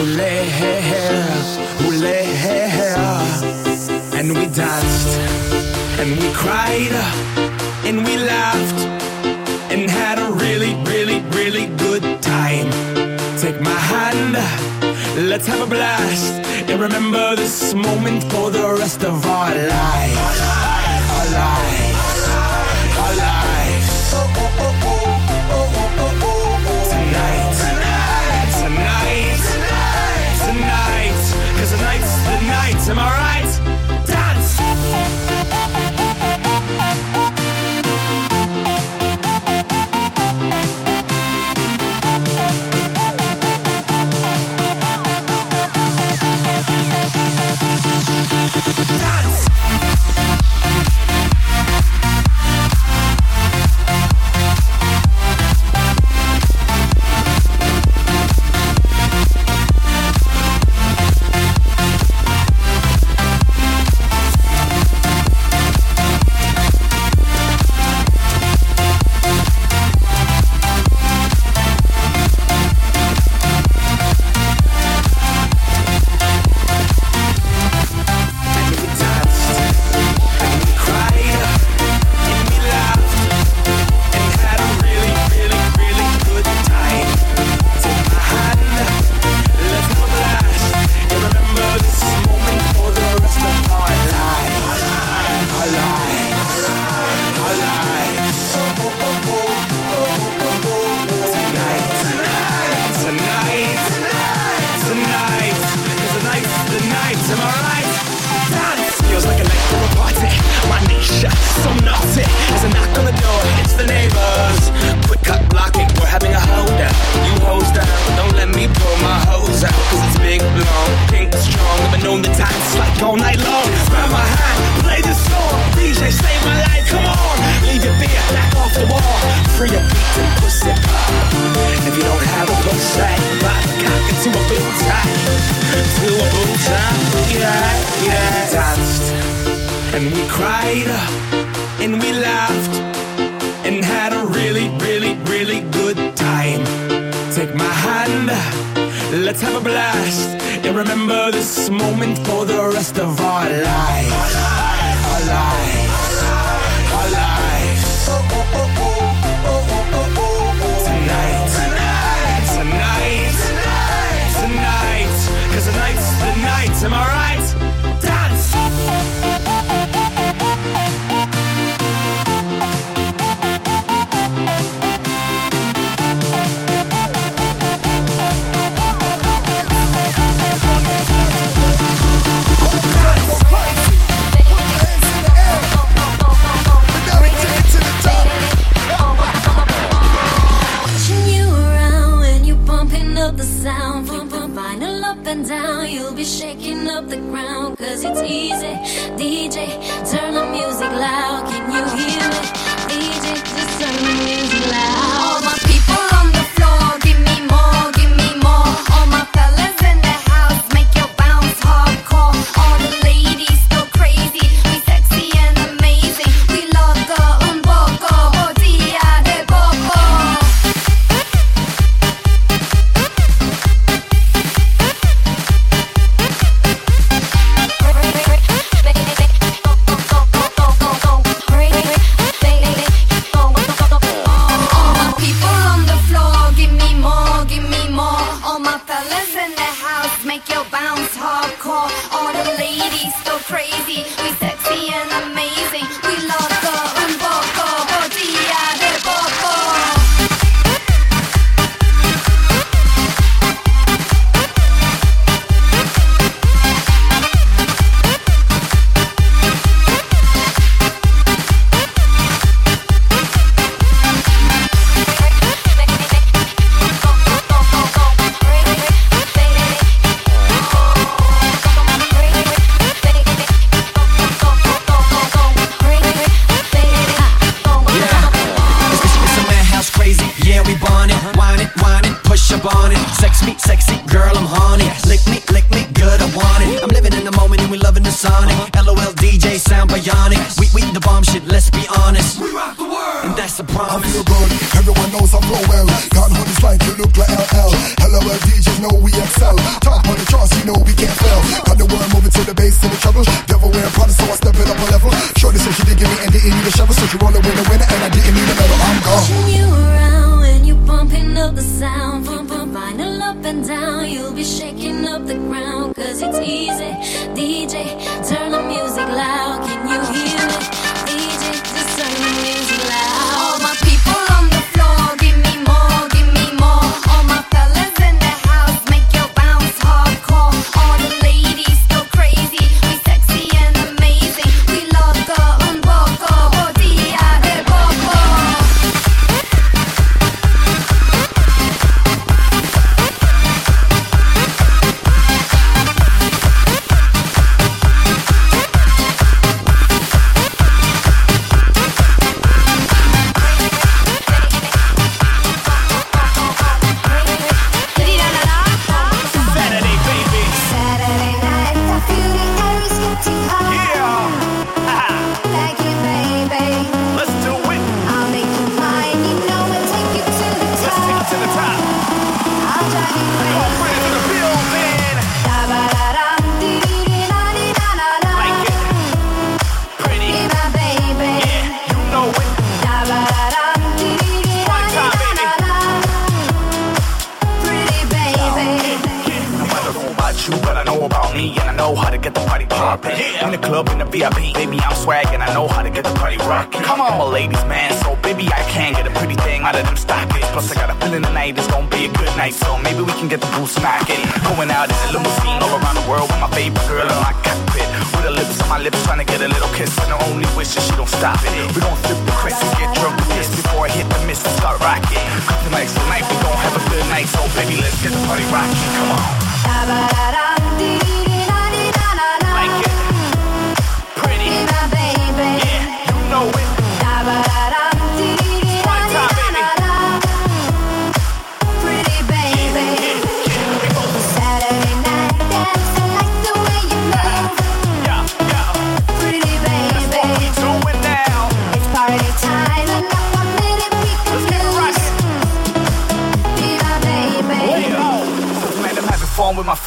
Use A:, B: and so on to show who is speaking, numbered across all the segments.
A: Oulé, oulé, and we danced, and we cried, and we laughed, and had a really, really, really good time. Take my hand, let's have a blast, and remember this moment for the rest of our lives. Our lives. Our lives. And we cried and we laughed and had a really, really, really good time. Take my hand, let's have a blast and remember this moment for the rest of our lives. Our lives. Our lives.
B: Know
C: how to get the party poppin'. In the club, in the VIP, baby, I'm swaggin'. I know how to get the party rockin'. Come on, my ladies, man. So, baby, I can get a pretty thing out of them stockings. Plus, I got a feeling tonight is gonna be a good night, so maybe we can get the boots knockin'. Going out in a limousine all around the world with my favorite girl in my cockpit. With her lips on my lips, trying to get a little kiss, and her only wish is she don't stop it. We gon' flip the Chris and get drunk with this before I hit the mist and start rockin'. Tonight's the night, we gon' have a good night, so baby, let's get the party rockin'. Come on.
D: Da-ba-da-dum,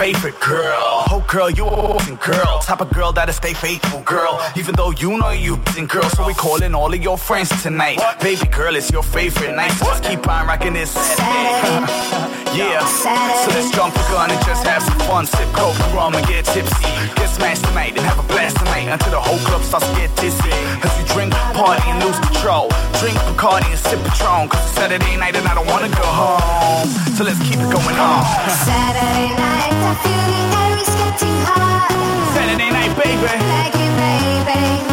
C: favorite girl. Oh, girl, you a girl. Type of girl that'll stay faithful, girl. Even though you know you f***ing girl, so we calling all of your friends tonight. Baby girl, it's your favorite night. So just keep on rocking this Saturday. yeah. So let's jump the gun and just have some fun. Sip coke, rum, and get tipsy. Get smashed tonight and have a blast tonight until the whole club starts to get dizzy. As we drink, party, and lose control. Drink Bacardi and sip Patron. Cause it's Saturday night and I don't wanna go home. So let's keep it going on.
D: Saturday night,
C: Saturday night, baby.
D: Like it, baby.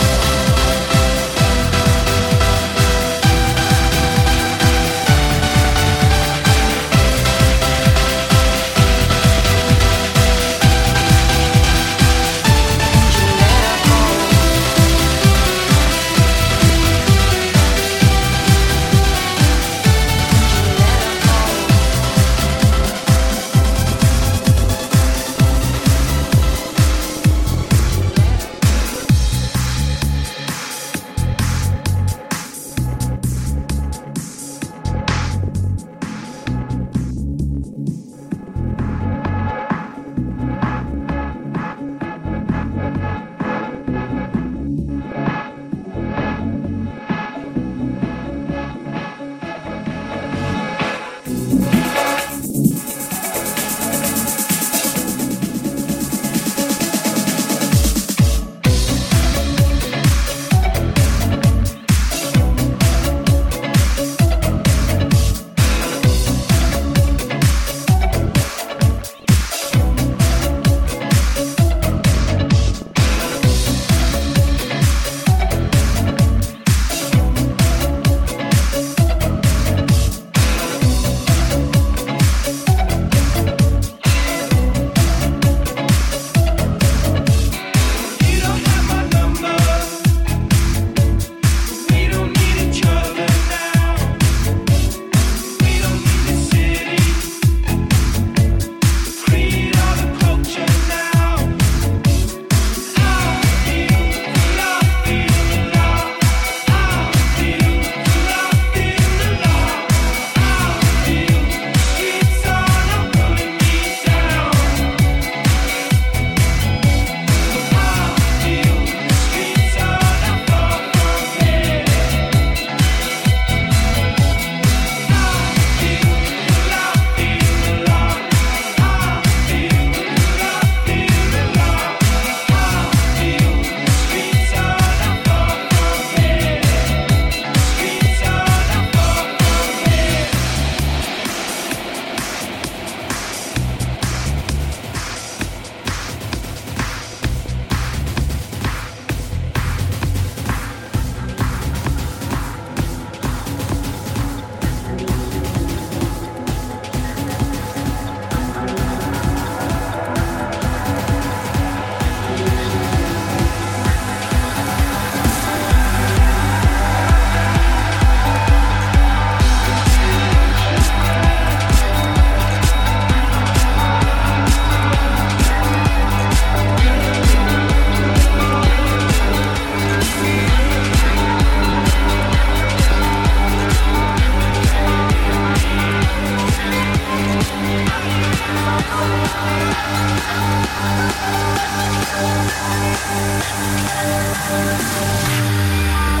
E: Thank